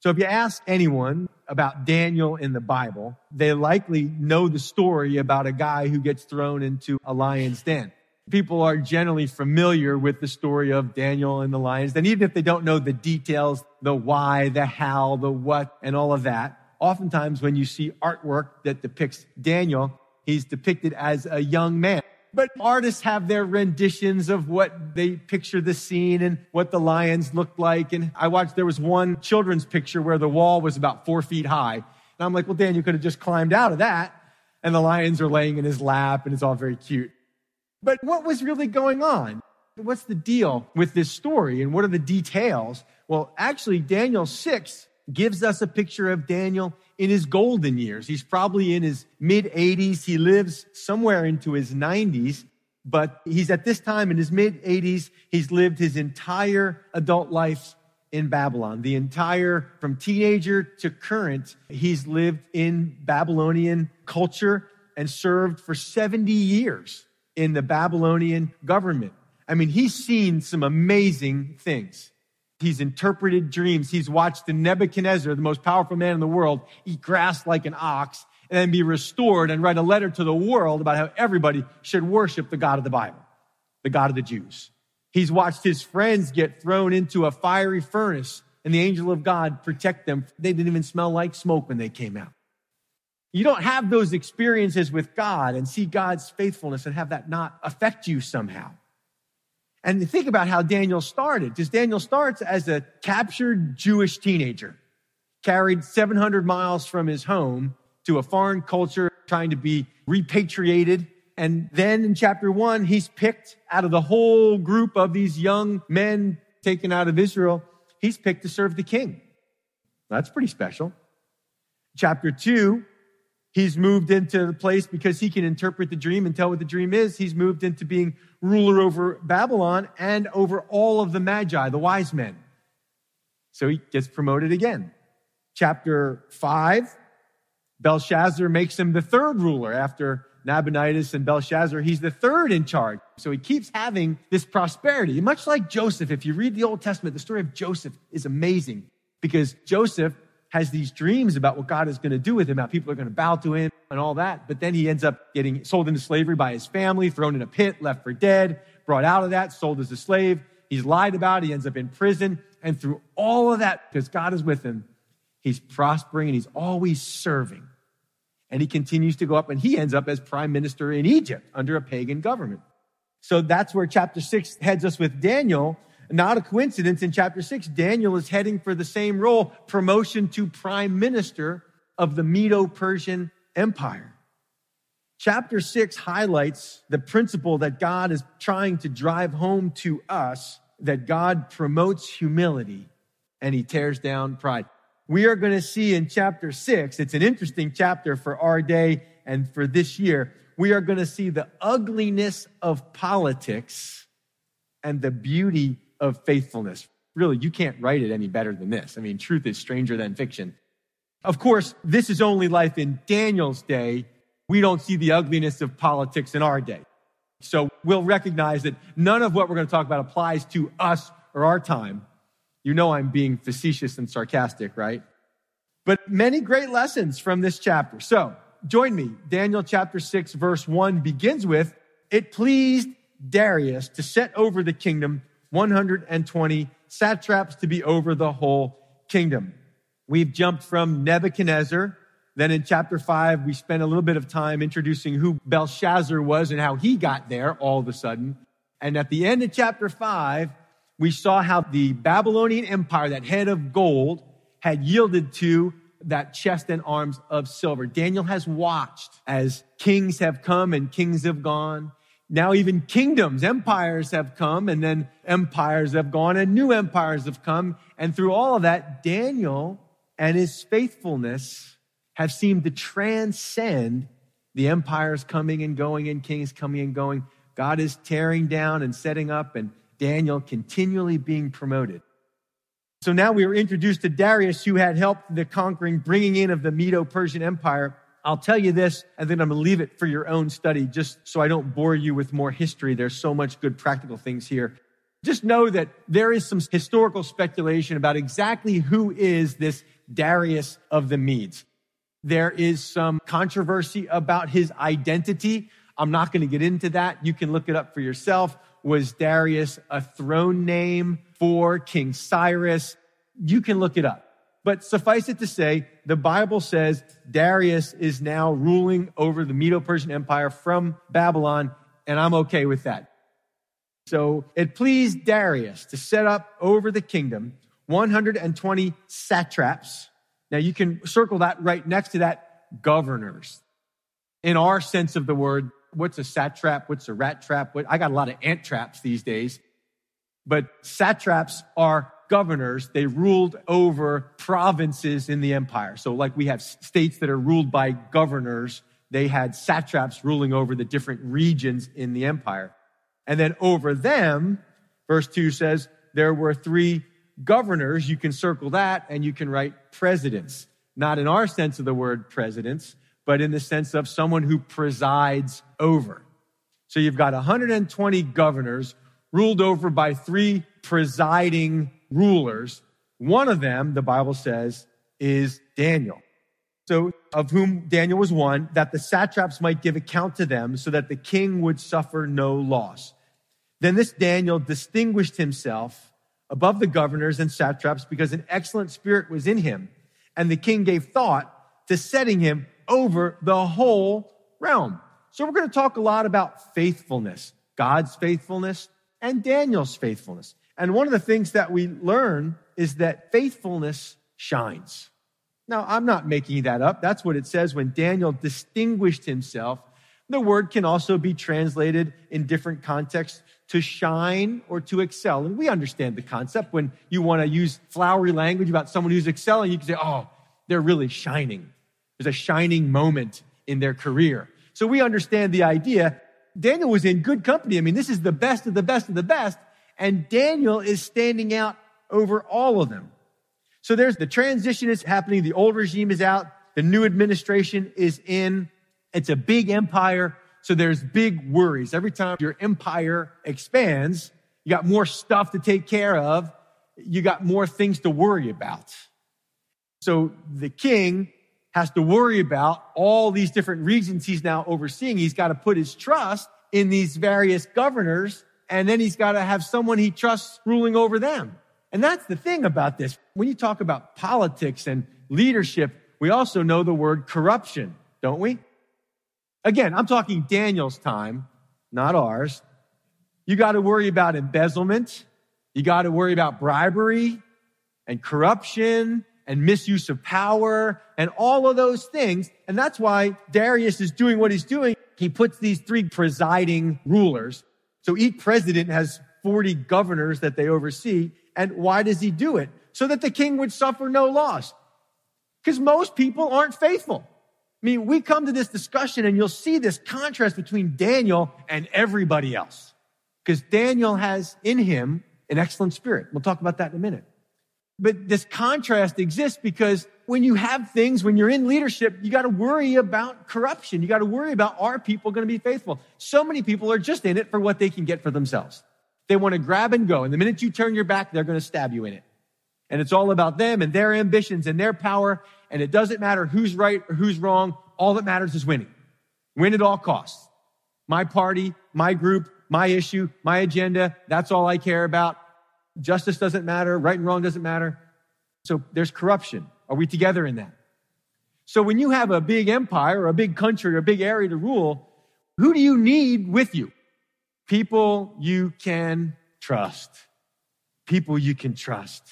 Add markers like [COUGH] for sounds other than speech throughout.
So if you ask anyone about Daniel in the Bible, they likely know the story about a guy who gets thrown into a lion's den. People are generally familiar with the story of Daniel and the lion's den, even if they don't know the details, the why, the how, the what, and all of that. Oftentimes when you see artwork that depicts Daniel, he's depicted as a young man. But artists have their renditions of what they picture the scene and what the lions looked like. And I watched, there was one children's picture where the wall was about four feet high. And I'm like, well, Dan, you could have just climbed out of that. And the lions are laying in his lap and it's all very cute. But what was really going on? What's the deal with this story and what are the details? Well, actually, Daniel 6 gives us a picture of Daniel in his golden years. He's probably in his mid 80s. He lives somewhere into his 90s, but he's at this time in his mid 80s. He's lived his entire adult life in Babylon. The entire, from teenager to current, he's lived in Babylonian culture and served for 70 years in the Babylonian government. I mean, he's seen some amazing things. He's interpreted dreams. He's watched the Nebuchadnezzar, the most powerful man in the world, eat grass like an ox and then be restored and write a letter to the world about how everybody should worship the God of the Bible, the God of the Jews. He's watched his friends get thrown into a fiery furnace and the angel of God protect them. They didn't even smell like smoke when they came out. You don't have those experiences with God and see God's faithfulness and have that not affect you somehow. And think about how Daniel started. Because Daniel starts as a captured Jewish teenager, carried 700 miles from his home to a foreign culture, trying to be repatriated. And then in chapter one, he's picked out of the whole group of these young men taken out of Israel, he's picked to serve the king. That's pretty special. Chapter two, He's moved into the place because he can interpret the dream and tell what the dream is. He's moved into being ruler over Babylon and over all of the Magi, the wise men. So he gets promoted again. Chapter five, Belshazzar makes him the third ruler after Nabonidus and Belshazzar. He's the third in charge. So he keeps having this prosperity. Much like Joseph, if you read the Old Testament, the story of Joseph is amazing because Joseph has these dreams about what God is going to do with him, how people are going to bow to him and all that. But then he ends up getting sold into slavery by his family, thrown in a pit, left for dead, brought out of that, sold as a slave. He's lied about. He ends up in prison. And through all of that, because God is with him, he's prospering and he's always serving. And he continues to go up and he ends up as prime minister in Egypt under a pagan government. So that's where chapter six heads us with Daniel not a coincidence in chapter six, Daniel is heading for the same role, promotion to prime minister of the Medo Persian Empire. Chapter six highlights the principle that God is trying to drive home to us that God promotes humility and he tears down pride. We are going to see in chapter six, it's an interesting chapter for our day and for this year. We are going to see the ugliness of politics and the beauty of faithfulness. Really, you can't write it any better than this. I mean, truth is stranger than fiction. Of course, this is only life in Daniel's day. We don't see the ugliness of politics in our day. So we'll recognize that none of what we're going to talk about applies to us or our time. You know I'm being facetious and sarcastic, right? But many great lessons from this chapter. So join me. Daniel chapter 6 verse 1 begins with, it pleased Darius to set over the kingdom 120 satraps to be over the whole kingdom. We've jumped from Nebuchadnezzar. Then in chapter five, we spent a little bit of time introducing who Belshazzar was and how he got there all of a sudden. And at the end of chapter five, we saw how the Babylonian empire, that head of gold, had yielded to that chest and arms of silver. Daniel has watched as kings have come and kings have gone. Now even kingdoms, empires have come and then empires have gone and new empires have come. And through all of that, Daniel and his faithfulness have seemed to transcend the empires coming and going and kings coming and going. God is tearing down and setting up and Daniel continually being promoted. So now we are introduced to Darius who had helped the conquering, bringing in of the Medo-Persian Empire. I'll tell you this, and then I'm going to leave it for your own study, just so I don't bore you with more history. There's so much good practical things here. Just know that there is some historical speculation about exactly who is this Darius of the Medes. There is some controversy about his identity. I'm not going to get into that. You can look it up for yourself. Was Darius a throne name for King Cyrus? You can look it up. But suffice it to say, the Bible says Darius is now ruling over the Medo Persian Empire from Babylon, and I'm okay with that. So it pleased Darius to set up over the kingdom 120 satraps. Now you can circle that right next to that governors. In our sense of the word, what's a satrap? What's a rat trap? What, I got a lot of ant traps these days. But satraps are governors. They ruled over provinces in the empire. So like we have states that are ruled by governors. They had satraps ruling over the different regions in the empire. And then over them, verse two says, there were three governors. You can circle that and you can write presidents. Not in our sense of the word presidents, but in the sense of someone who presides over. So you've got 120 governors ruled over by three presiding rulers. One of them, the Bible says, is Daniel. So, of whom Daniel was one, that the satraps might give account to them so that the king would suffer no loss. Then this Daniel distinguished himself above the governors and satraps because an excellent spirit was in him. And the king gave thought to setting him over the whole realm. So we're going to talk a lot about faithfulness, God's faithfulness and Daniel's faithfulness. And one of the things that we learn is that faithfulness shines. Now, I'm not making that up. That's what it says when Daniel distinguished himself. The word can also be translated in different contexts to shine or to excel. And we understand the concept. When you want to use flowery language about someone who's excelling, you can say, oh, they're really shining. There's a shining moment in their career. So we understand the idea. Daniel was in good company. I mean, this is the best of the best of the best. And Daniel is standing out over all of them. So there's the transition is happening. The old regime is out. The new administration is in. It's a big empire. So there's big worries. Every time your empire expands, you got more stuff to take care of. You got more things to worry about. So the king has to worry about all these different regions he's now overseeing. He's got to put his trust in these various governors, and then he's got to have someone he trusts ruling over them. And that's the thing about this. When you talk about politics and leadership, we also know the word corruption, don't we? Again, I'm talking Daniel's time, not ours. You got to worry about embezzlement. You got to worry about bribery and corruption and misuse of power and all of those things. And that's why Darius is doing what he's doing. He puts these three presiding rulers. So each president has 40 governors that they oversee. And why does he do it? So that the king would suffer no loss. Because most people aren't faithful. I mean, we come to this discussion and you'll see this contrast between Daniel and everybody else. Because Daniel has in him an excellent spirit. We'll talk about that in a minute. But this contrast exists because when you have things, when you're in leadership, you got to worry about corruption. You got to worry about are people going to be faithful? So many people are just in it for what they can get for themselves. They want to grab and go. And the minute you turn your back, they're going to stab you in it. And it's all about them and their ambitions and their power. And it doesn't matter who's right or who's wrong. All that matters is winning. Win at all costs. My party, my group, my issue, my agenda. That's all I care about. Justice doesn't matter. Right and wrong doesn't matter. So there's corruption. Are we together in that? So when you have a big empire or a big country or a big area to rule, who do you need with you? People you can trust. People you can trust.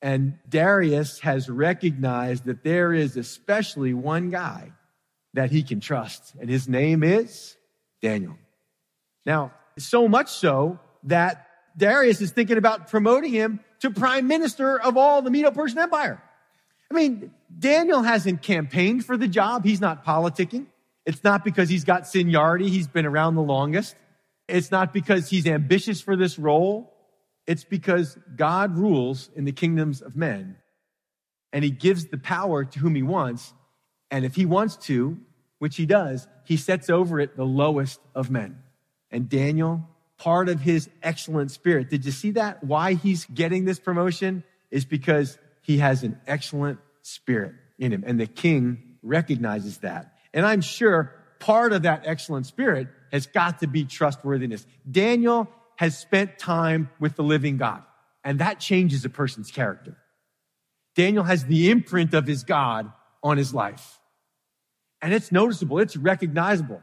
And Darius has recognized that there is especially one guy that he can trust, and his name is Daniel. Now, so much so that Darius is thinking about promoting him to prime minister of all the Medo Persian Empire. I mean, Daniel hasn't campaigned for the job. He's not politicking. It's not because he's got seniority. He's been around the longest. It's not because he's ambitious for this role. It's because God rules in the kingdoms of men and he gives the power to whom he wants. And if he wants to, which he does, he sets over it the lowest of men. And Daniel part of his excellent spirit. Did you see that? Why he's getting this promotion is because he has an excellent spirit in him. And the king recognizes that. And I'm sure part of that excellent spirit has got to be trustworthiness. Daniel has spent time with the living God, and that changes a person's character. Daniel has the imprint of his God on his life. And it's noticeable, it's recognizable.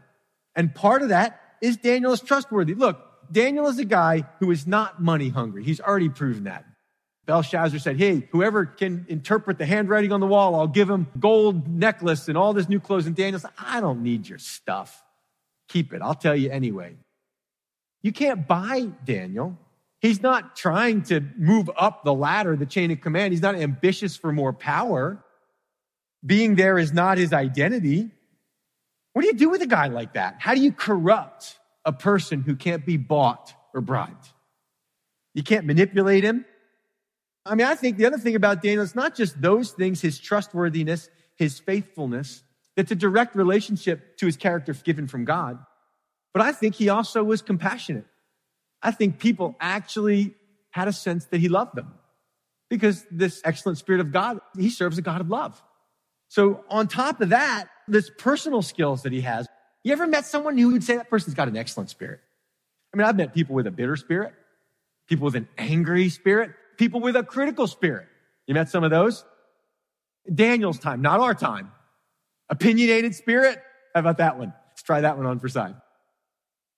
And part of that is Daniel is trustworthy. Look, Daniel is a guy who is not money hungry. He's already proven that. Belshazzar said, Hey, whoever can interpret the handwriting on the wall, I'll give him gold necklace and all this new clothes. And Daniel said, I don't need your stuff. Keep it. I'll tell you anyway. You can't buy Daniel. He's not trying to move up the ladder, the chain of command. He's not ambitious for more power. Being there is not his identity. What do you do with a guy like that? How do you corrupt a person who can't be bought or bribed? You can't manipulate him. I mean, I think the other thing about Daniel is not just those things, his trustworthiness, his faithfulness, that's a direct relationship to his character given from God. But I think he also was compassionate. I think people actually had a sense that he loved them because this excellent spirit of God, he serves a God of love. So on top of that, this personal skills that he has, you ever met someone who would say that person's got an excellent spirit? I mean, I've met people with a bitter spirit, people with an angry spirit, people with a critical spirit. You met some of those? Daniel's time, not our time. Opinionated spirit. How about that one? Let's try that one on for size.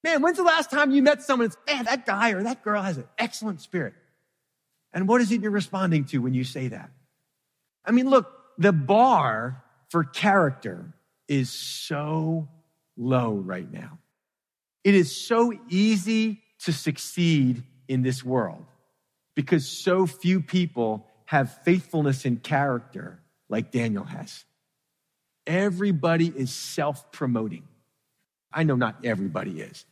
Man, when's the last time you met someone that's, man, that guy or that girl has an excellent spirit? And what is it you're responding to when you say that? I mean, look, the bar for character is so low right now. It is so easy to succeed in this world because so few people have faithfulness in character like Daniel has. Everybody is self promoting. I know not everybody is,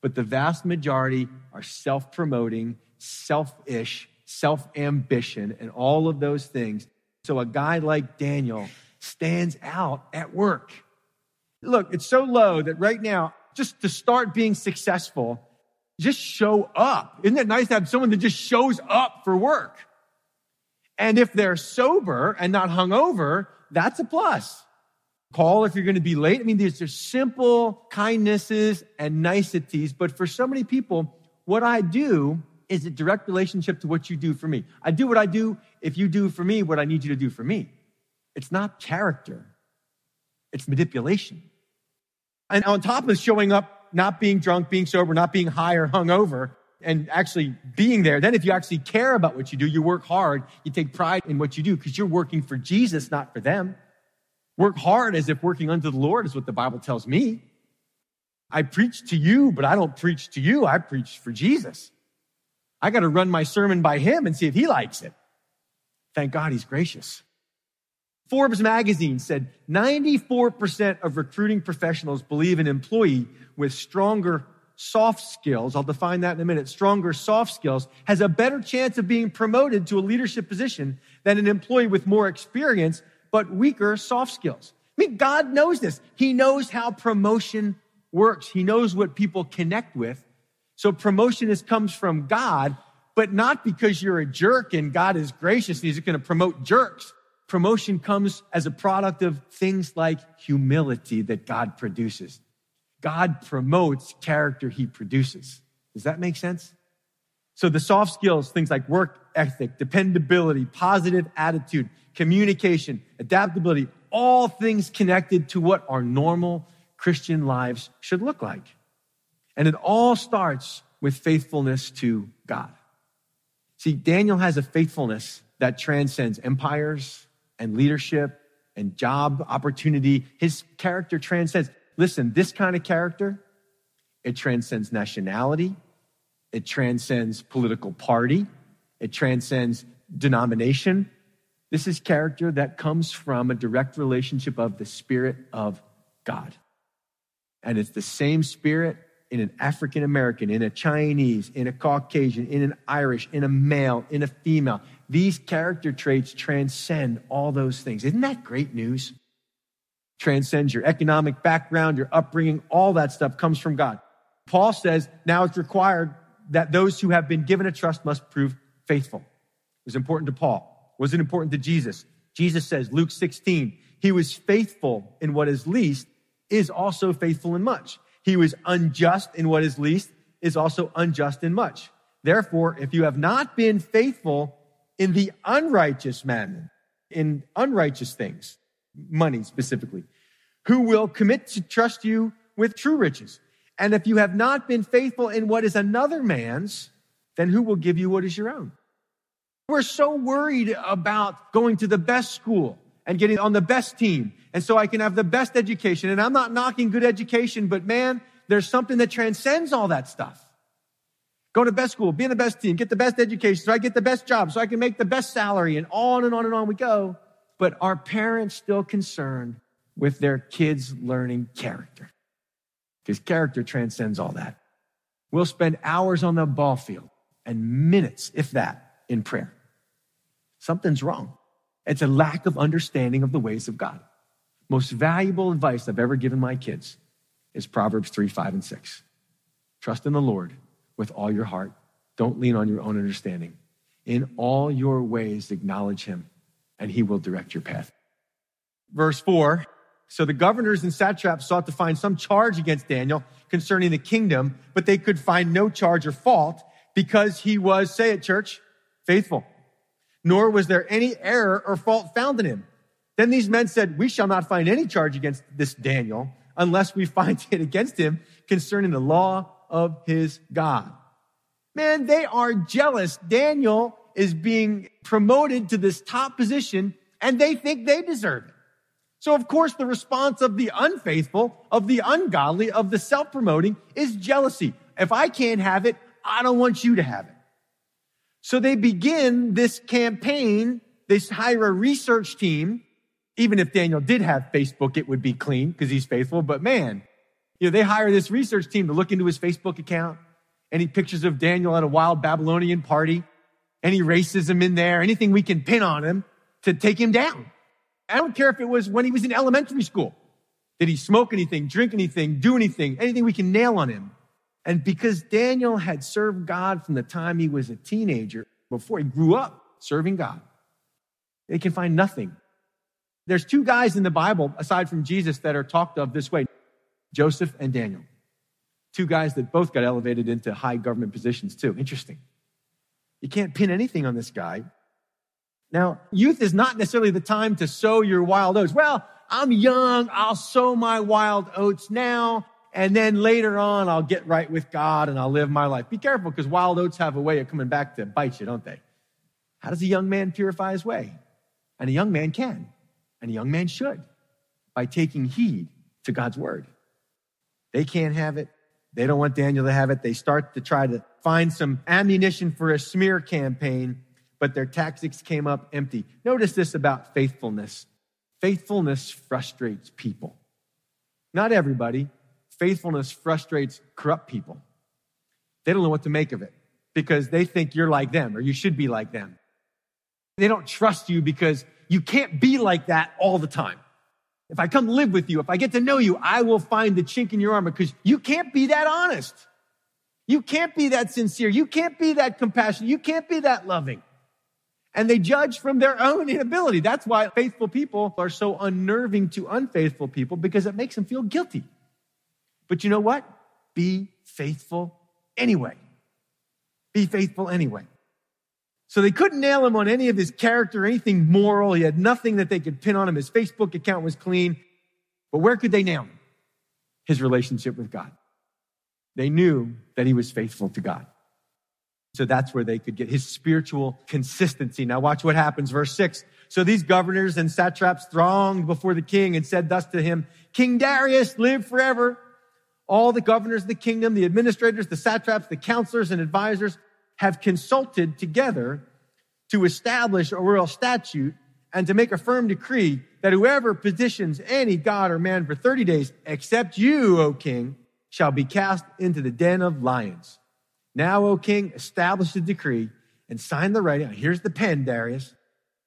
but the vast majority are self promoting, selfish, self ambition, and all of those things. So a guy like Daniel stands out at work. Look, it's so low that right now, just to start being successful, just show up. Isn't it nice to have someone that just shows up for work? And if they're sober and not hungover, that's a plus. Call if you're going to be late. I mean, these are simple kindnesses and niceties. But for so many people, what I do is a direct relationship to what you do for me. I do what I do if you do for me what I need you to do for me. It's not character. It's manipulation. And on top of showing up not being drunk, being sober, not being high or hungover, and actually being there. Then if you actually care about what you do, you work hard, you take pride in what you do because you're working for Jesus, not for them. Work hard as if working unto the Lord is what the Bible tells me. I preach to you, but I don't preach to you. I preach for Jesus. I got to run my sermon by him and see if he likes it. Thank God he's gracious. Forbes magazine said 94% of recruiting professionals believe an employee with stronger soft skills, I'll define that in a minute, stronger soft skills has a better chance of being promoted to a leadership position than an employee with more experience but weaker soft skills. I mean, God knows this. He knows how promotion works. He knows what people connect with. So promotion is, comes from God, but not because you're a jerk and God is gracious and he's going to promote jerks. Promotion comes as a product of things like humility that God produces. God promotes character he produces. Does that make sense? So the soft skills, things like work ethic, dependability, positive attitude, communication, adaptability, all things connected to what our normal Christian lives should look like. And it all starts with faithfulness to God. See, Daniel has a faithfulness that transcends empires, and leadership and job opportunity. His character transcends. Listen, this kind of character, it transcends nationality, it transcends political party, it transcends denomination. This is character that comes from a direct relationship of the Spirit of God. And it's the same Spirit in an African American, in a Chinese, in a Caucasian, in an Irish, in a male, in a female. These character traits transcend all those things. Isn't that great news? Transcends your economic background, your upbringing, all that stuff comes from God. Paul says now it's required that those who have been given a trust must prove faithful. It was important to Paul. Was it important to Jesus? Jesus says, Luke 16, he was faithful in what is least, is also faithful in much. He was unjust in what is least, is also unjust in much. Therefore, if you have not been faithful in the unrighteous mammon, in unrighteous things, money specifically, who will commit to trust you with true riches? And if you have not been faithful in what is another man's, then who will give you what is your own? We're so worried about going to the best school and getting on the best team. And so I can have the best education. And I'm not knocking good education, but man, there's something that transcends all that stuff. Go to best school, be in the best team, get the best education, so I get the best job, so I can make the best salary, and on and on and on we go. But are parents still concerned with their kids learning character? Because character transcends all that. We'll spend hours on the ball field and minutes, if that, in prayer. Something's wrong. It's a lack of understanding of the ways of God. Most valuable advice I've ever given my kids is Proverbs 3, 5, and 6. Trust in the Lord with all your heart. Don't lean on your own understanding. In all your ways, acknowledge him, and he will direct your path. Verse 4 So the governors and satraps sought to find some charge against Daniel concerning the kingdom, but they could find no charge or fault because he was, say it, church, faithful. Nor was there any error or fault found in him. Then these men said, We shall not find any charge against this Daniel unless we find [LAUGHS] it against him concerning the law of his God. Man, they are jealous. Daniel is being promoted to this top position and they think they deserve it. So of course the response of the unfaithful, of the ungodly, of the self-promoting is jealousy. If I can't have it, I don't want you to have it. So they begin this campaign. They hire a research team. Even if Daniel did have Facebook, it would be clean because he's faithful. But man, you know, they hire this research team to look into his Facebook account, any pictures of Daniel at a wild Babylonian party, any racism in there, anything we can pin on him to take him down. I don't care if it was when he was in elementary school. Did he smoke anything, drink anything, do anything, anything we can nail on him? And because Daniel had served God from the time he was a teenager, before he grew up serving God, they can find nothing. There's two guys in the Bible, aside from Jesus, that are talked of this way. Joseph and Daniel. Two guys that both got elevated into high government positions, too. Interesting. You can't pin anything on this guy. Now, youth is not necessarily the time to sow your wild oats. Well, I'm young. I'll sow my wild oats now. And then later on, I'll get right with God and I'll live my life. Be careful because wild oats have a way of coming back to bite you, don't they? How does a young man purify his way? And a young man can, and a young man should, by taking heed to God's word. They can't have it. They don't want Daniel to have it. They start to try to find some ammunition for a smear campaign, but their tactics came up empty. Notice this about faithfulness. Faithfulness frustrates people. Not everybody. Faithfulness frustrates corrupt people. They don't know what to make of it because they think you're like them or you should be like them. They don't trust you because you can't be like that all the time. If I come live with you, if I get to know you, I will find the chink in your armor because you can't be that honest. You can't be that sincere. You can't be that compassionate. You can't be that loving. And they judge from their own inability. That's why faithful people are so unnerving to unfaithful people because it makes them feel guilty. But you know what? Be faithful anyway. Be faithful anyway. So they couldn't nail him on any of his character, anything moral. He had nothing that they could pin on him. His Facebook account was clean. But where could they nail him? His relationship with God. They knew that he was faithful to God. So that's where they could get his spiritual consistency. Now watch what happens. Verse six. So these governors and satraps thronged before the king and said thus to him, King Darius, live forever. All the governors of the kingdom, the administrators, the satraps, the counselors and advisors have consulted together to establish a royal statute and to make a firm decree that whoever petitions any god or man for 30 days, except you, O king, shall be cast into the den of lions. Now, O king, establish the decree and sign the writing. Here's the pen, Darius,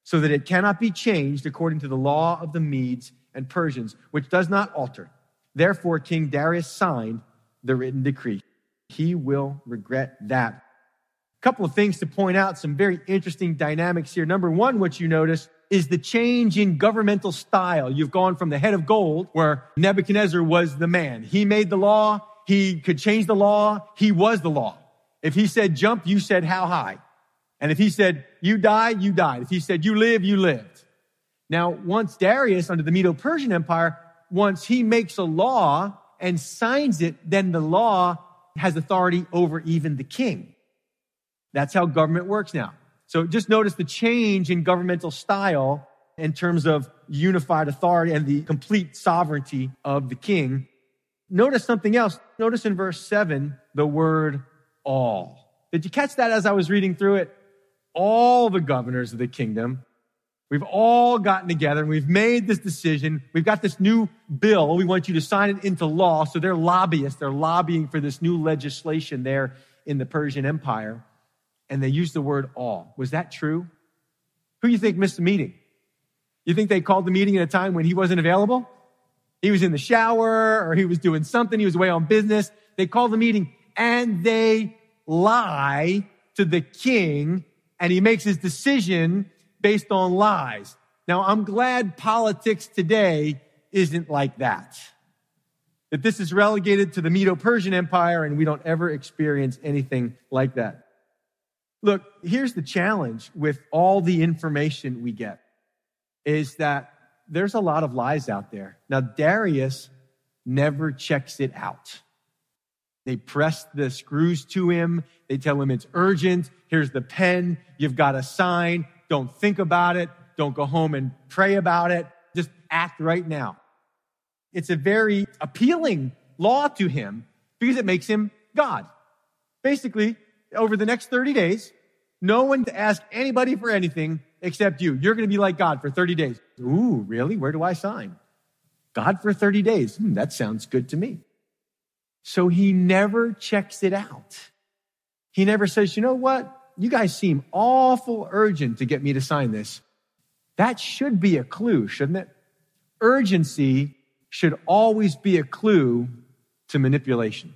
so that it cannot be changed according to the law of the Medes and Persians, which does not alter. Therefore, King Darius signed the written decree. He will regret that. Couple of things to point out, some very interesting dynamics here. Number one, what you notice is the change in governmental style. You've gone from the head of gold, where Nebuchadnezzar was the man. He made the law. He could change the law. He was the law. If he said jump, you said how high. And if he said you die, you died. If he said you live, you lived. Now, once Darius under the Medo-Persian Empire, once he makes a law and signs it, then the law has authority over even the king. That's how government works now. So just notice the change in governmental style in terms of unified authority and the complete sovereignty of the king. Notice something else. Notice in verse seven, the word all. Did you catch that as I was reading through it? All the governors of the kingdom. We've all gotten together and we've made this decision. We've got this new bill. We want you to sign it into law. So they're lobbyists. They're lobbying for this new legislation there in the Persian Empire and they used the word all. Was that true? Who do you think missed the meeting? You think they called the meeting at a time when he wasn't available? He was in the shower or he was doing something. He was away on business. They called the meeting and they lie to the king and he makes his decision based on lies. Now, I'm glad politics today isn't like that. That this is relegated to the Medo-Persian Empire and we don't ever experience anything like that. Look, here's the challenge with all the information we get is that there's a lot of lies out there. Now, Darius never checks it out. They press the screws to him. They tell him it's urgent. Here's the pen. You've got to sign. Don't think about it. Don't go home and pray about it. Just act right now. It's a very appealing law to him because it makes him God. Basically, over the next 30 days, no one to ask anybody for anything except you. You're going to be like God for 30 days. Ooh, really? Where do I sign? God for 30 days. Hmm, that sounds good to me. So he never checks it out. He never says, you know what? You guys seem awful urgent to get me to sign this. That should be a clue, shouldn't it? Urgency should always be a clue to manipulation.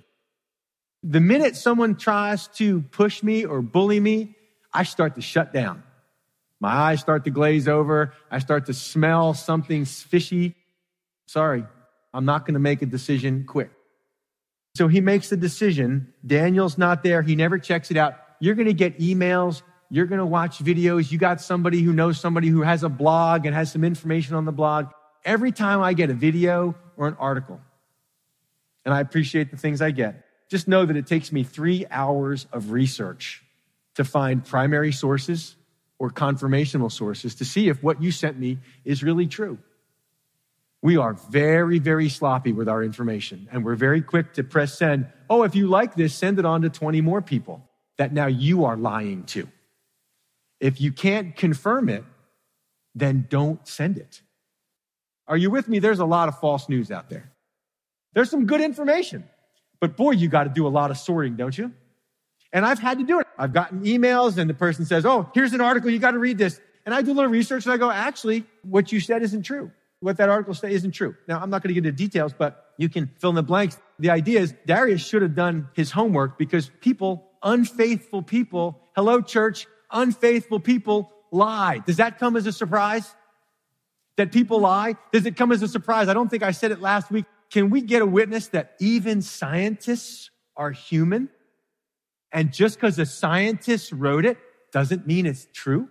The minute someone tries to push me or bully me, I start to shut down. My eyes start to glaze over. I start to smell something fishy. Sorry, I'm not going to make a decision quick. So he makes the decision. Daniel's not there. He never checks it out. You're going to get emails. You're going to watch videos. You got somebody who knows somebody who has a blog and has some information on the blog. Every time I get a video or an article, and I appreciate the things I get, just know that it takes me three hours of research to find primary sources or confirmational sources to see if what you sent me is really true. We are very, very sloppy with our information and we're very quick to press send. Oh, if you like this, send it on to 20 more people that now you are lying to. If you can't confirm it, then don't send it. Are you with me? There's a lot of false news out there. There's some good information. But boy, you got to do a lot of sorting, don't you? And I've had to do it. I've gotten emails and the person says, Oh, here's an article. You got to read this. And I do a little research and I go, actually, what you said isn't true. What that article said isn't true. Now, I'm not going to get into details, but you can fill in the blanks. The idea is Darius should have done his homework because people, unfaithful people, hello church, unfaithful people lie. Does that come as a surprise? That people lie? Does it come as a surprise? I don't think I said it last week. Can we get a witness that even scientists are human? And just because a scientist wrote it doesn't mean it's true.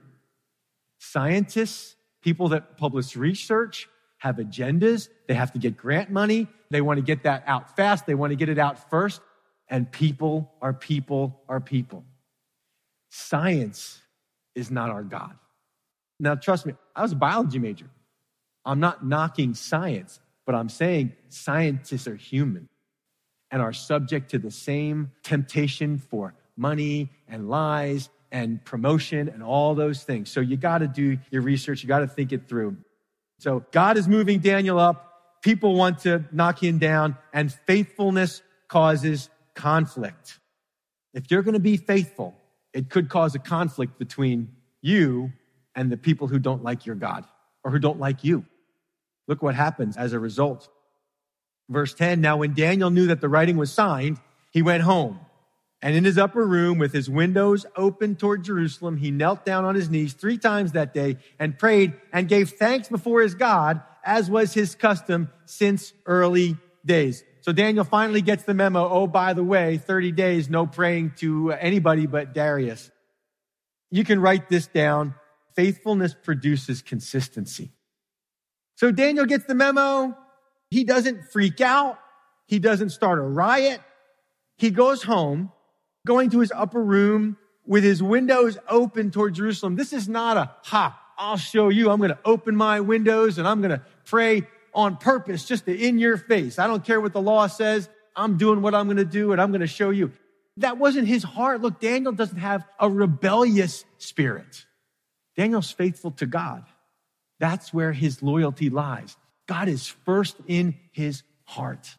Scientists, people that publish research, have agendas. They have to get grant money. They want to get that out fast. They want to get it out first. And people are people are people. Science is not our God. Now, trust me, I was a biology major. I'm not knocking science. But I'm saying scientists are human and are subject to the same temptation for money and lies and promotion and all those things. So you got to do your research. You got to think it through. So God is moving Daniel up. People want to knock him down and faithfulness causes conflict. If you're going to be faithful, it could cause a conflict between you and the people who don't like your God or who don't like you. Look what happens as a result. Verse 10 Now, when Daniel knew that the writing was signed, he went home. And in his upper room, with his windows open toward Jerusalem, he knelt down on his knees three times that day and prayed and gave thanks before his God, as was his custom since early days. So Daniel finally gets the memo. Oh, by the way, 30 days, no praying to anybody but Darius. You can write this down. Faithfulness produces consistency. So Daniel gets the memo. He doesn't freak out. He doesn't start a riot. He goes home, going to his upper room with his windows open toward Jerusalem. This is not a, ha, I'll show you. I'm going to open my windows and I'm going to pray on purpose just to in your face. I don't care what the law says. I'm doing what I'm going to do and I'm going to show you. That wasn't his heart. Look, Daniel doesn't have a rebellious spirit. Daniel's faithful to God. That's where his loyalty lies. God is first in his heart.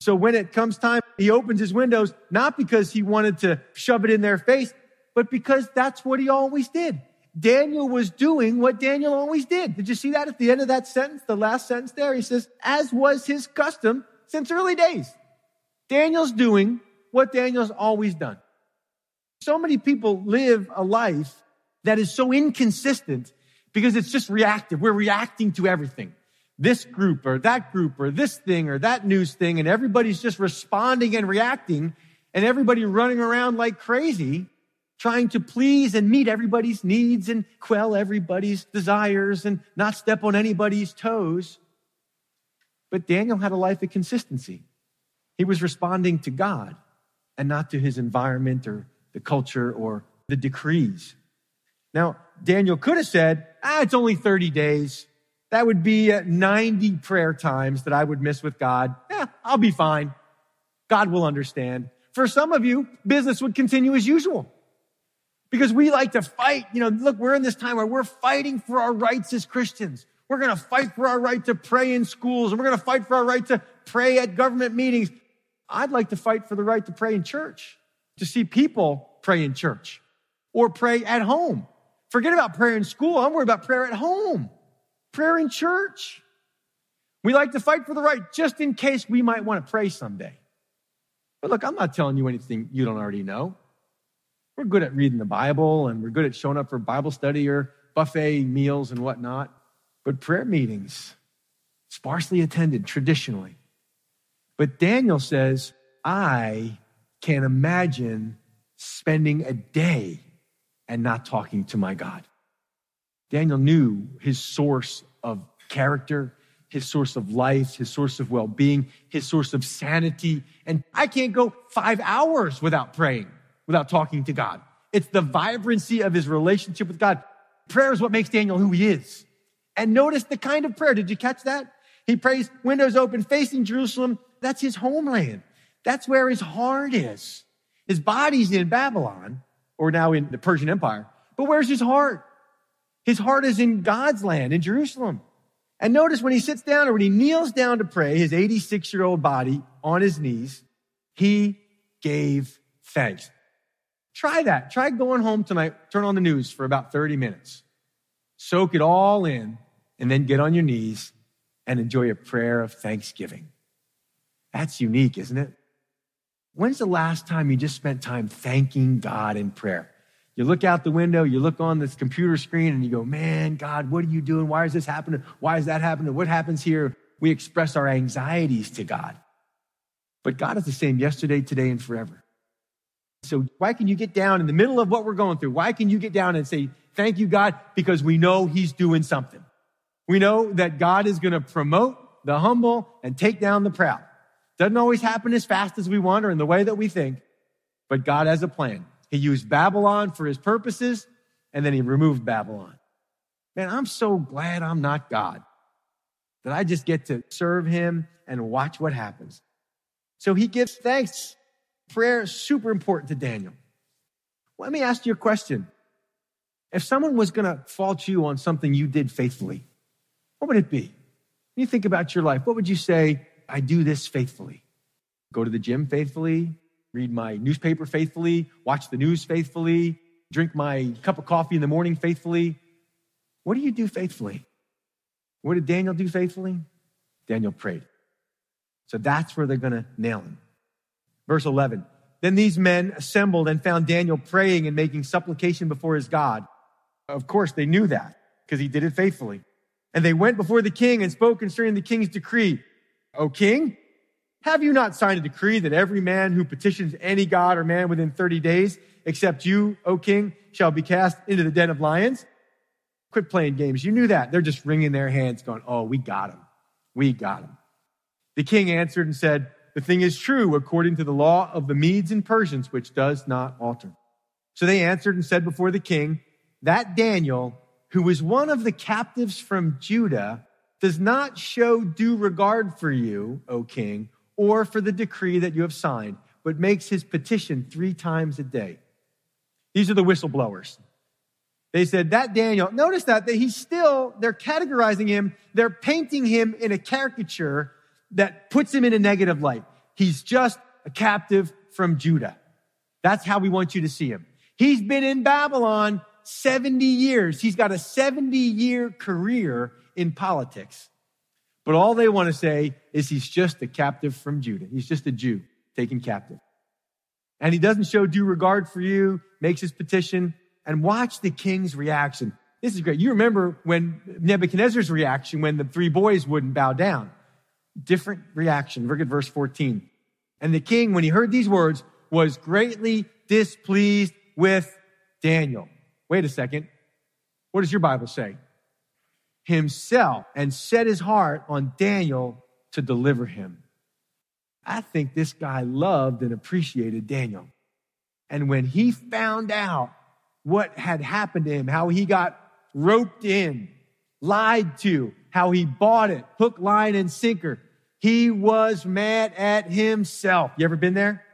So when it comes time, he opens his windows, not because he wanted to shove it in their face, but because that's what he always did. Daniel was doing what Daniel always did. Did you see that at the end of that sentence? The last sentence there, he says, as was his custom since early days. Daniel's doing what Daniel's always done. So many people live a life that is so inconsistent because it's just reactive. We're reacting to everything. This group or that group or this thing or that news thing, and everybody's just responding and reacting, and everybody running around like crazy, trying to please and meet everybody's needs and quell everybody's desires and not step on anybody's toes. But Daniel had a life of consistency. He was responding to God and not to his environment or the culture or the decrees. Now, Daniel could have said, ah, it's only 30 days. That would be 90 prayer times that I would miss with God. Yeah, I'll be fine. God will understand. For some of you, business would continue as usual. Because we like to fight. You know, look, we're in this time where we're fighting for our rights as Christians. We're going to fight for our right to pray in schools and we're going to fight for our right to pray at government meetings. I'd like to fight for the right to pray in church, to see people pray in church or pray at home. Forget about prayer in school. I'm worried about prayer at home, prayer in church. We like to fight for the right just in case we might want to pray someday. But look, I'm not telling you anything you don't already know. We're good at reading the Bible and we're good at showing up for Bible study or buffet meals and whatnot. But prayer meetings, sparsely attended traditionally. But Daniel says, I can't imagine spending a day and not talking to my God. Daniel knew his source of character, his source of life, his source of well being, his source of sanity. And I can't go five hours without praying, without talking to God. It's the vibrancy of his relationship with God. Prayer is what makes Daniel who he is. And notice the kind of prayer. Did you catch that? He prays, windows open, facing Jerusalem. That's his homeland. That's where his heart is. His body's in Babylon, or now in the Persian Empire. But where's his heart? His heart is in God's land, in Jerusalem. And notice when he sits down or when he kneels down to pray, his 86 year old body on his knees, he gave thanks. Try that. Try going home tonight, turn on the news for about 30 minutes. Soak it all in, and then get on your knees and enjoy a prayer of thanksgiving. That's unique, isn't it? When's the last time you just spent time thanking God in prayer? You look out the window, you look on this computer screen, and you go, Man, God, what are you doing? Why is this happening? Why is that happening? What happens here? We express our anxieties to God. But God is the same yesterday, today, and forever. So why can you get down in the middle of what we're going through? Why can you get down and say, Thank you, God? Because we know He's doing something. We know that God is going to promote the humble and take down the proud. Doesn't always happen as fast as we want or in the way that we think, but God has a plan. He used Babylon for his purposes, and then he removed Babylon. Man, I'm so glad I'm not God, that I just get to serve him and watch what happens. So he gives thanks. Prayer is super important to Daniel. Let me ask you a question. If someone was going to fault you on something you did faithfully, what would it be? When you think about your life, what would you say I do this faithfully. Go to the gym faithfully, read my newspaper faithfully, watch the news faithfully, drink my cup of coffee in the morning faithfully. What do you do faithfully? What did Daniel do faithfully? Daniel prayed. So that's where they're going to nail him. Verse 11 Then these men assembled and found Daniel praying and making supplication before his God. Of course, they knew that because he did it faithfully. And they went before the king and spoke concerning the king's decree. O king, have you not signed a decree that every man who petitions any god or man within 30 days, except you, O king, shall be cast into the den of lions? Quit playing games. You knew that. They're just wringing their hands going, Oh, we got him. We got him. The king answered and said, The thing is true according to the law of the Medes and Persians, which does not alter. So they answered and said before the king, That Daniel, who was one of the captives from Judah, does not show due regard for you, O king, or for the decree that you have signed, but makes his petition three times a day. These are the whistleblowers. They said that Daniel, notice that, that he's still, they're categorizing him, they're painting him in a caricature that puts him in a negative light. He's just a captive from Judah. That's how we want you to see him. He's been in Babylon 70 years. He's got a 70 year career in politics. But all they want to say is he's just a captive from Judah. He's just a Jew taken captive. And he doesn't show due regard for you, makes his petition, and watch the king's reaction. This is great. You remember when Nebuchadnezzar's reaction when the three boys wouldn't bow down. Different reaction. Look at verse 14. And the king, when he heard these words, was greatly displeased with Daniel. Wait a second. What does your Bible say? Himself and set his heart on Daniel to deliver him. I think this guy loved and appreciated Daniel. And when he found out what had happened to him, how he got roped in, lied to, how he bought it, hook, line, and sinker, he was mad at himself. You ever been there?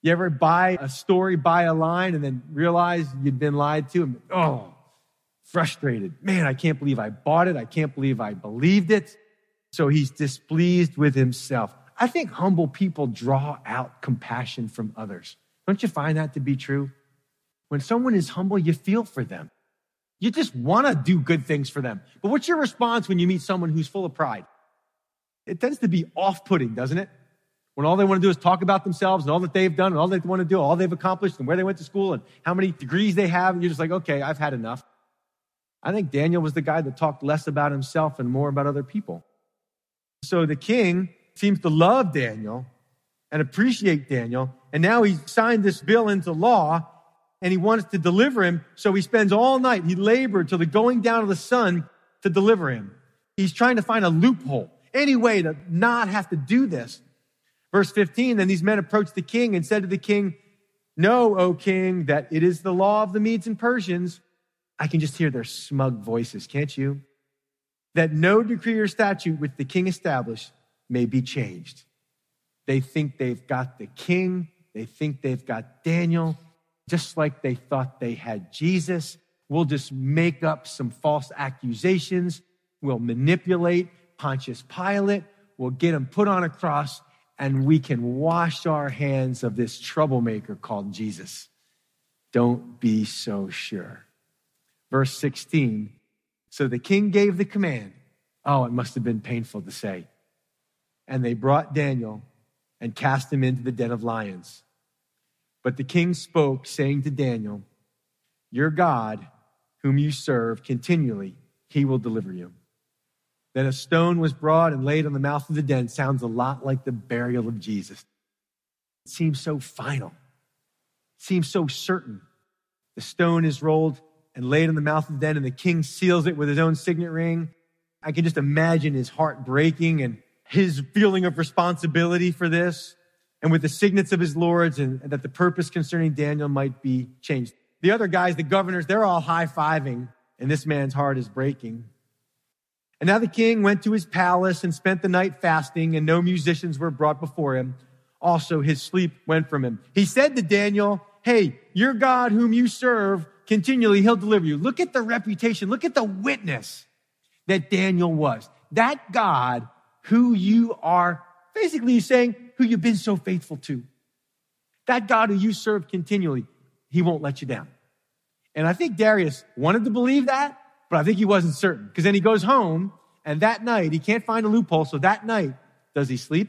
You ever buy a story, buy a line, and then realize you'd been lied to? Oh, frustrated. Man, I can't believe I bought it. I can't believe I believed it. So he's displeased with himself. I think humble people draw out compassion from others. Don't you find that to be true? When someone is humble, you feel for them. You just want to do good things for them. But what's your response when you meet someone who's full of pride? It tends to be off putting, doesn't it? When all they want to do is talk about themselves and all that they've done and all they want to do, all they've accomplished and where they went to school and how many degrees they have. And you're just like, okay, I've had enough. I think Daniel was the guy that talked less about himself and more about other people. So the king seems to love Daniel and appreciate Daniel. And now he's signed this bill into law and he wants to deliver him. So he spends all night, he labored till the going down of the sun to deliver him. He's trying to find a loophole, any way to not have to do this. Verse 15, then these men approached the king and said to the king, Know, O king, that it is the law of the Medes and Persians. I can just hear their smug voices, can't you? That no decree or statute which the king established may be changed. They think they've got the king, they think they've got Daniel, just like they thought they had Jesus. We'll just make up some false accusations. We'll manipulate Pontius Pilate. We'll get him put on a cross and we can wash our hands of this troublemaker called Jesus. Don't be so sure. Verse 16. So the king gave the command. Oh, it must have been painful to say and they brought Daniel and cast him into the den of lions. But the king spoke, saying to Daniel, Your God, whom you serve continually, he will deliver you. Then a stone was brought and laid on the mouth of the den. Sounds a lot like the burial of Jesus. It seems so final, it seems so certain. The stone is rolled and laid in the mouth of the den, and the king seals it with his own signet ring. I can just imagine his heart breaking and his feeling of responsibility for this and with the signets of his lords and, and that the purpose concerning Daniel might be changed. The other guys, the governors, they're all high fiving and this man's heart is breaking. And now the king went to his palace and spent the night fasting and no musicians were brought before him. Also his sleep went from him. He said to Daniel, Hey, your God whom you serve continually, he'll deliver you. Look at the reputation. Look at the witness that Daniel was. That God who you are, basically saying who you've been so faithful to. That God who you serve continually, he won't let you down. And I think Darius wanted to believe that, but I think he wasn't certain because then he goes home and that night he can't find a loophole. So that night, does he sleep?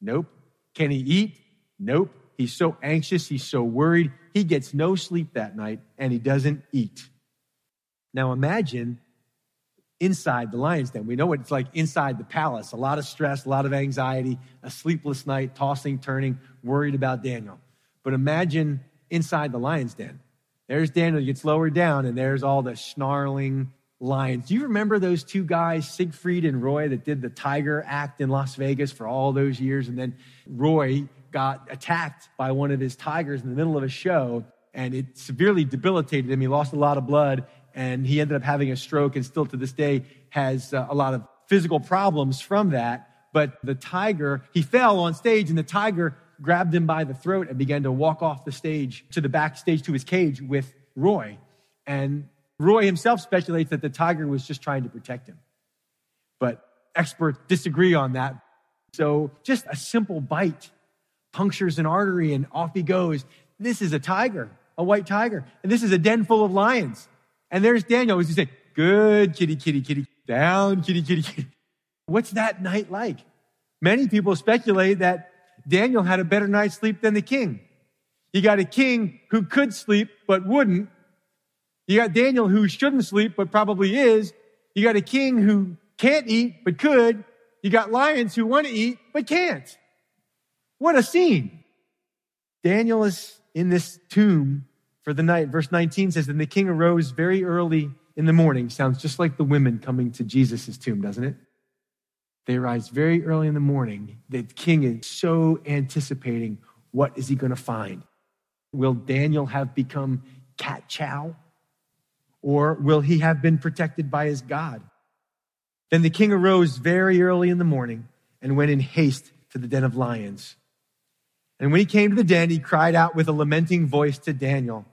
Nope. Can he eat? Nope. He's so anxious. He's so worried. He gets no sleep that night and he doesn't eat. Now imagine inside the lion's den. We know what it's like inside the palace. A lot of stress, a lot of anxiety, a sleepless night, tossing, turning, worried about Daniel. But imagine inside the lion's den. There's Daniel, gets lowered down, and there's all the snarling lions. Do you remember those two guys, Siegfried and Roy, that did the tiger act in Las Vegas for all those years? And then Roy got attacked by one of his tigers in the middle of a show, and it severely debilitated him. He lost a lot of blood, and he ended up having a stroke, and still to this day has uh, a lot of physical problems from that. But the tiger, he fell on stage, and the tiger grabbed him by the throat and began to walk off the stage to the backstage to his cage with Roy. And Roy himself speculates that the tiger was just trying to protect him. But experts disagree on that. So just a simple bite punctures an artery and off he goes. This is a tiger, a white tiger. And this is a den full of lions. And there's Daniel He's saying, good kitty, kitty, kitty, down, kitty, kitty, kitty. What's that night like? Many people speculate that Daniel had a better night's sleep than the king. You got a king who could sleep but wouldn't. You got Daniel who shouldn't sleep but probably is. You got a king who can't eat but could. You got lions who want to eat but can't. What a scene. Daniel is in this tomb for the night. Verse 19 says, Then the king arose very early in the morning. Sounds just like the women coming to Jesus' tomb, doesn't it? They rise very early in the morning. The king is so anticipating what is he going to find? Will Daniel have become cat chow? Or will he have been protected by his God? Then the king arose very early in the morning and went in haste to the den of lions. And when he came to the den, he cried out with a lamenting voice to Daniel.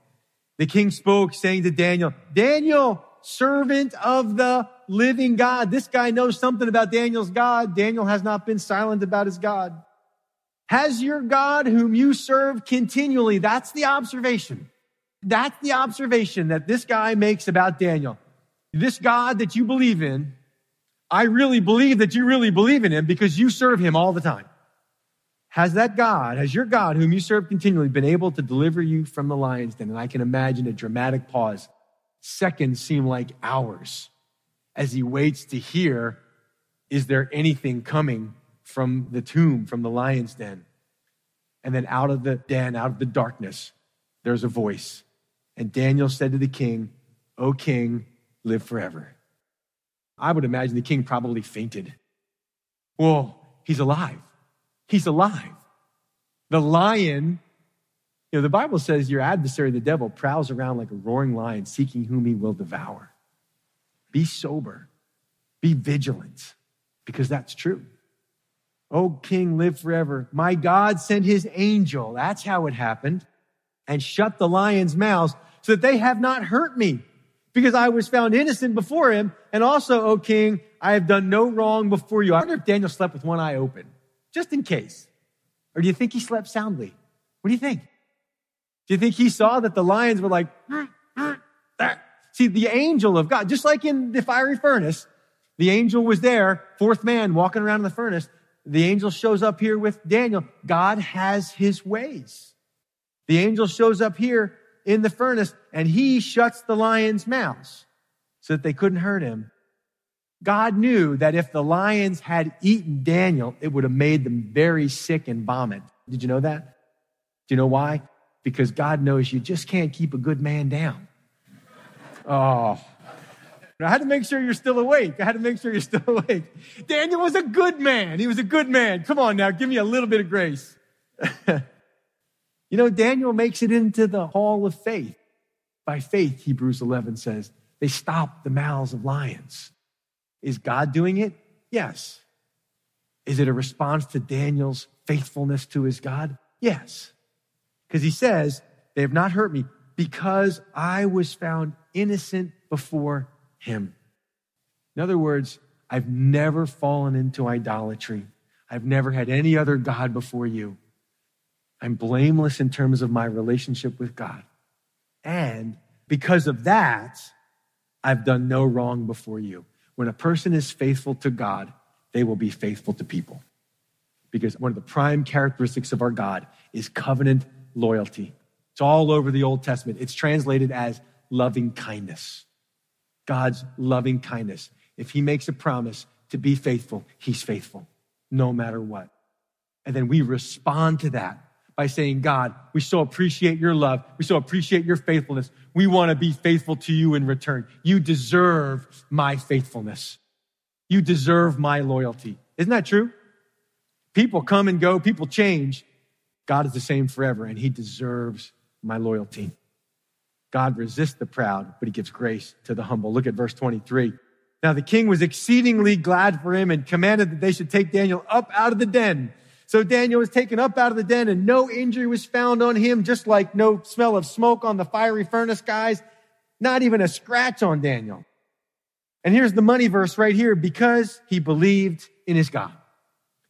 The king spoke, saying to Daniel, Daniel, servant of the living God. This guy knows something about Daniel's God. Daniel has not been silent about his God. Has your God whom you serve continually? That's the observation. That's the observation that this guy makes about Daniel. This God that you believe in, I really believe that you really believe in him because you serve him all the time. Has that God, has your God whom you serve continually been able to deliver you from the lion's den? And I can imagine a dramatic pause. Seconds seem like hours as he waits to hear, is there anything coming from the tomb, from the lion's den? And then out of the den, out of the darkness, there's a voice. And Daniel said to the king, O king, live forever. I would imagine the king probably fainted. Well, he's alive. He's alive. The lion, you know, the Bible says your adversary, the devil, prowls around like a roaring lion, seeking whom he will devour. Be sober. Be vigilant because that's true. Oh, King, live forever. My God sent his angel. That's how it happened and shut the lions' mouths so that they have not hurt me because I was found innocent before him. And also, O king, I have done no wrong before you. I wonder if Daniel slept with one eye open, just in case. Or do you think he slept soundly? What do you think? Do you think he saw that the lions were like, ah, ah, ah. See, the angel of God, just like in the fiery furnace, the angel was there, fourth man walking around in the furnace. The angel shows up here with Daniel. God has his ways. The angel shows up here in the furnace and he shuts the lions' mouths so that they couldn't hurt him. God knew that if the lions had eaten Daniel, it would have made them very sick and vomit. Did you know that? Do you know why? Because God knows you just can't keep a good man down. Oh. I had to make sure you're still awake. I had to make sure you're still [LAUGHS] awake. Daniel was a good man. He was a good man. Come on now, give me a little bit of grace. [LAUGHS] you know, Daniel makes it into the hall of faith. By faith, Hebrews 11 says, they stopped the mouths of lions. Is God doing it? Yes. Is it a response to Daniel's faithfulness to his God? Yes. Because he says, they have not hurt me because I was found innocent before him. In other words, I've never fallen into idolatry. I've never had any other God before you. I'm blameless in terms of my relationship with God. And because of that, I've done no wrong before you. When a person is faithful to God, they will be faithful to people. Because one of the prime characteristics of our God is covenant loyalty. It's all over the Old Testament. It's translated as loving kindness. God's loving kindness. If he makes a promise to be faithful, he's faithful no matter what. And then we respond to that by saying, God, we so appreciate your love. We so appreciate your faithfulness. We want to be faithful to you in return. You deserve my faithfulness. You deserve my loyalty. Isn't that true? People come and go, people change. God is the same forever, and he deserves my loyalty. God resists the proud, but he gives grace to the humble. Look at verse 23. Now the king was exceedingly glad for him and commanded that they should take Daniel up out of the den. So Daniel was taken up out of the den and no injury was found on him, just like no smell of smoke on the fiery furnace guys, not even a scratch on Daniel. And here's the money verse right here, because he believed in his God.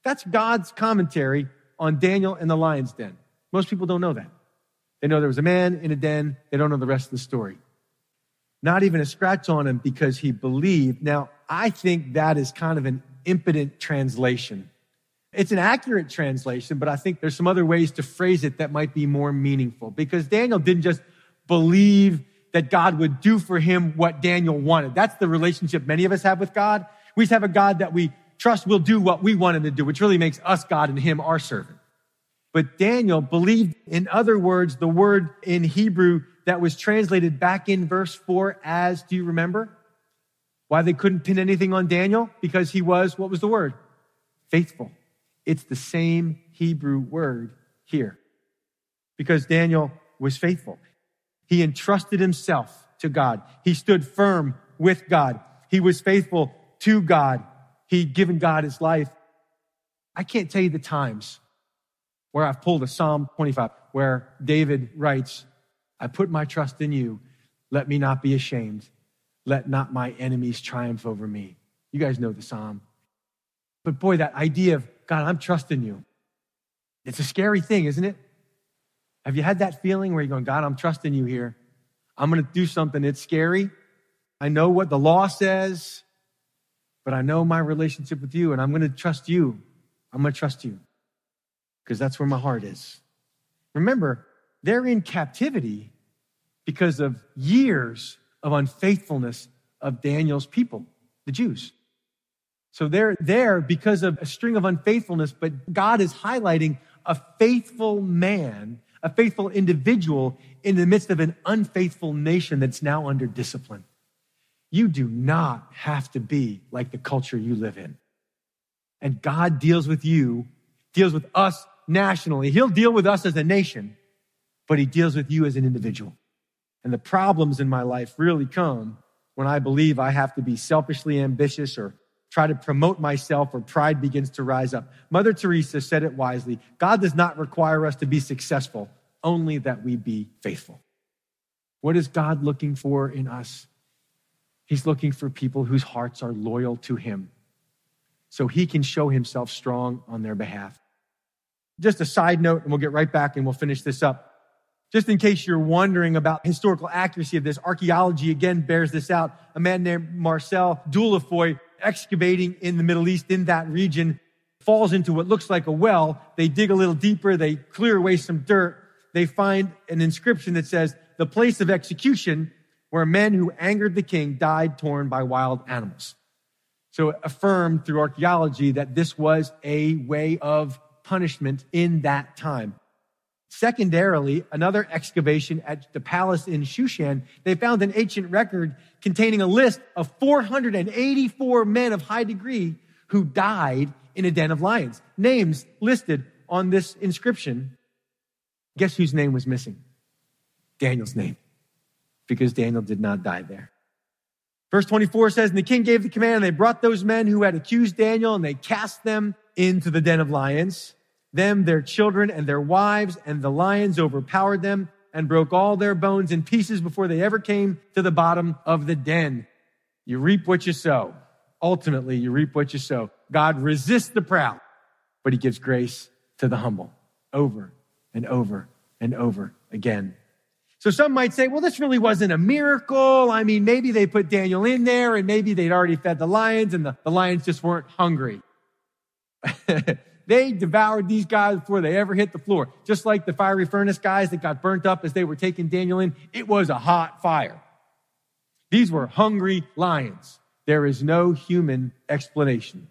That's God's commentary on Daniel and the lion's den. Most people don't know that. They know there was a man in a den. They don't know the rest of the story. Not even a scratch on him because he believed. Now, I think that is kind of an impotent translation. It's an accurate translation, but I think there's some other ways to phrase it that might be more meaningful because Daniel didn't just believe that God would do for him what Daniel wanted. That's the relationship many of us have with God. We just have a God that we trust will do what we want him to do, which really makes us God and him our servant. But Daniel believed, in other words, the word in Hebrew that was translated back in verse four as, do you remember? Why they couldn't pin anything on Daniel? Because he was, what was the word? Faithful. It's the same Hebrew word here. Because Daniel was faithful. He entrusted himself to God. He stood firm with God. He was faithful to God. He'd given God his life. I can't tell you the times where I've pulled a Psalm 25 where David writes, I put my trust in you. Let me not be ashamed. Let not my enemies triumph over me. You guys know the Psalm. But boy, that idea of God, I'm trusting you. It's a scary thing, isn't it? Have you had that feeling where you're going, God, I'm trusting you here. I'm going to do something. It's scary. I know what the law says, but I know my relationship with you, and I'm going to trust you. I'm going to trust you because that's where my heart is. Remember, they're in captivity because of years of unfaithfulness of Daniel's people, the Jews. So they're there because of a string of unfaithfulness, but God is highlighting a faithful man, a faithful individual in the midst of an unfaithful nation that's now under discipline. You do not have to be like the culture you live in. And God deals with you, deals with us nationally. He'll deal with us as a nation, but he deals with you as an individual. And the problems in my life really come when I believe I have to be selfishly ambitious or try to promote myself or pride begins to rise up. Mother Teresa said it wisely God does not require us to be successful, only that we be faithful. What is God looking for in us? He's looking for people whose hearts are loyal to Him so He can show Himself strong on their behalf. Just a side note, and we'll get right back and we'll finish this up. Just in case you're wondering about historical accuracy of this, archaeology again bears this out. A man named Marcel Dieulafoy excavating in the Middle East in that region falls into what looks like a well. They dig a little deeper. They clear away some dirt. They find an inscription that says, the place of execution where men who angered the king died torn by wild animals. So it affirmed through archaeology that this was a way of punishment in that time. Secondarily, another excavation at the palace in Shushan, they found an ancient record containing a list of 484 men of high degree who died in a den of lions. Names listed on this inscription. Guess whose name was missing? Daniel's name, because Daniel did not die there. Verse 24 says, And the king gave the command, and they brought those men who had accused Daniel, and they cast them into the den of lions them, their children, and their wives, and the lions overpowered them and broke all their bones in pieces before they ever came to the bottom of the den. You reap what you sow. Ultimately, you reap what you sow. God resists the proud, but he gives grace to the humble over and over and over again. So some might say, well, this really wasn't a miracle. I mean, maybe they put Daniel in there and maybe they'd already fed the lions and the, the lions just weren't hungry. [LAUGHS] They devoured these guys before they ever hit the floor. Just like the fiery furnace guys that got burnt up as they were taking Daniel in, it was a hot fire. These were hungry lions. There is no human explanation.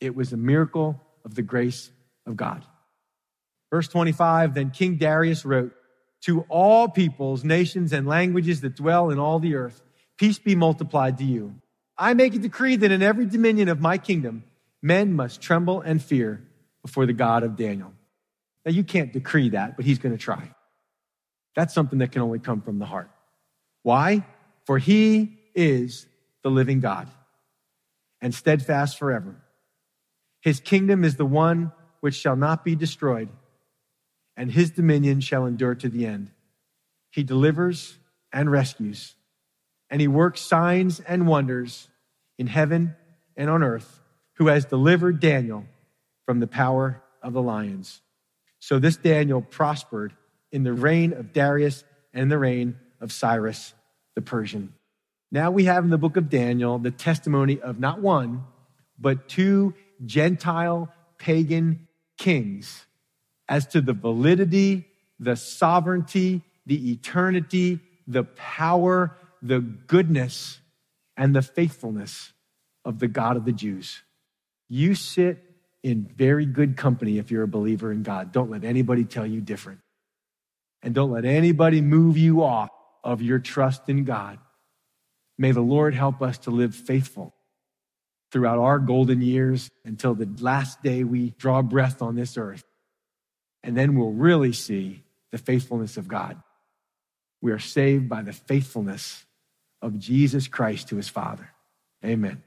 It was a miracle of the grace of God. Verse 25 Then King Darius wrote, To all peoples, nations, and languages that dwell in all the earth, peace be multiplied to you. I make a decree that in every dominion of my kingdom, men must tremble and fear before the God of Daniel. Now, you can't decree that, but he's going to try. That's something that can only come from the heart. Why? For he is the living God and steadfast forever. His kingdom is the one which shall not be destroyed, and his dominion shall endure to the end. He delivers and rescues, and he works signs and wonders in heaven and on earth, who has delivered Daniel from the power of the lions. So this Daniel prospered in the reign of Darius and in the reign of Cyrus the Persian. Now we have in the book of Daniel the testimony of not one, but two Gentile pagan kings as to the validity, the sovereignty, the eternity, the power, the goodness, and the faithfulness of the God of the Jews. You sit in very good company if you're a believer in God. Don't let anybody tell you different. And don't let anybody move you off of your trust in God. May the Lord help us to live faithful throughout our golden years until the last day we draw breath on this earth. And then we'll really see the faithfulness of God. We are saved by the faithfulness of Jesus Christ to his Father. Amen.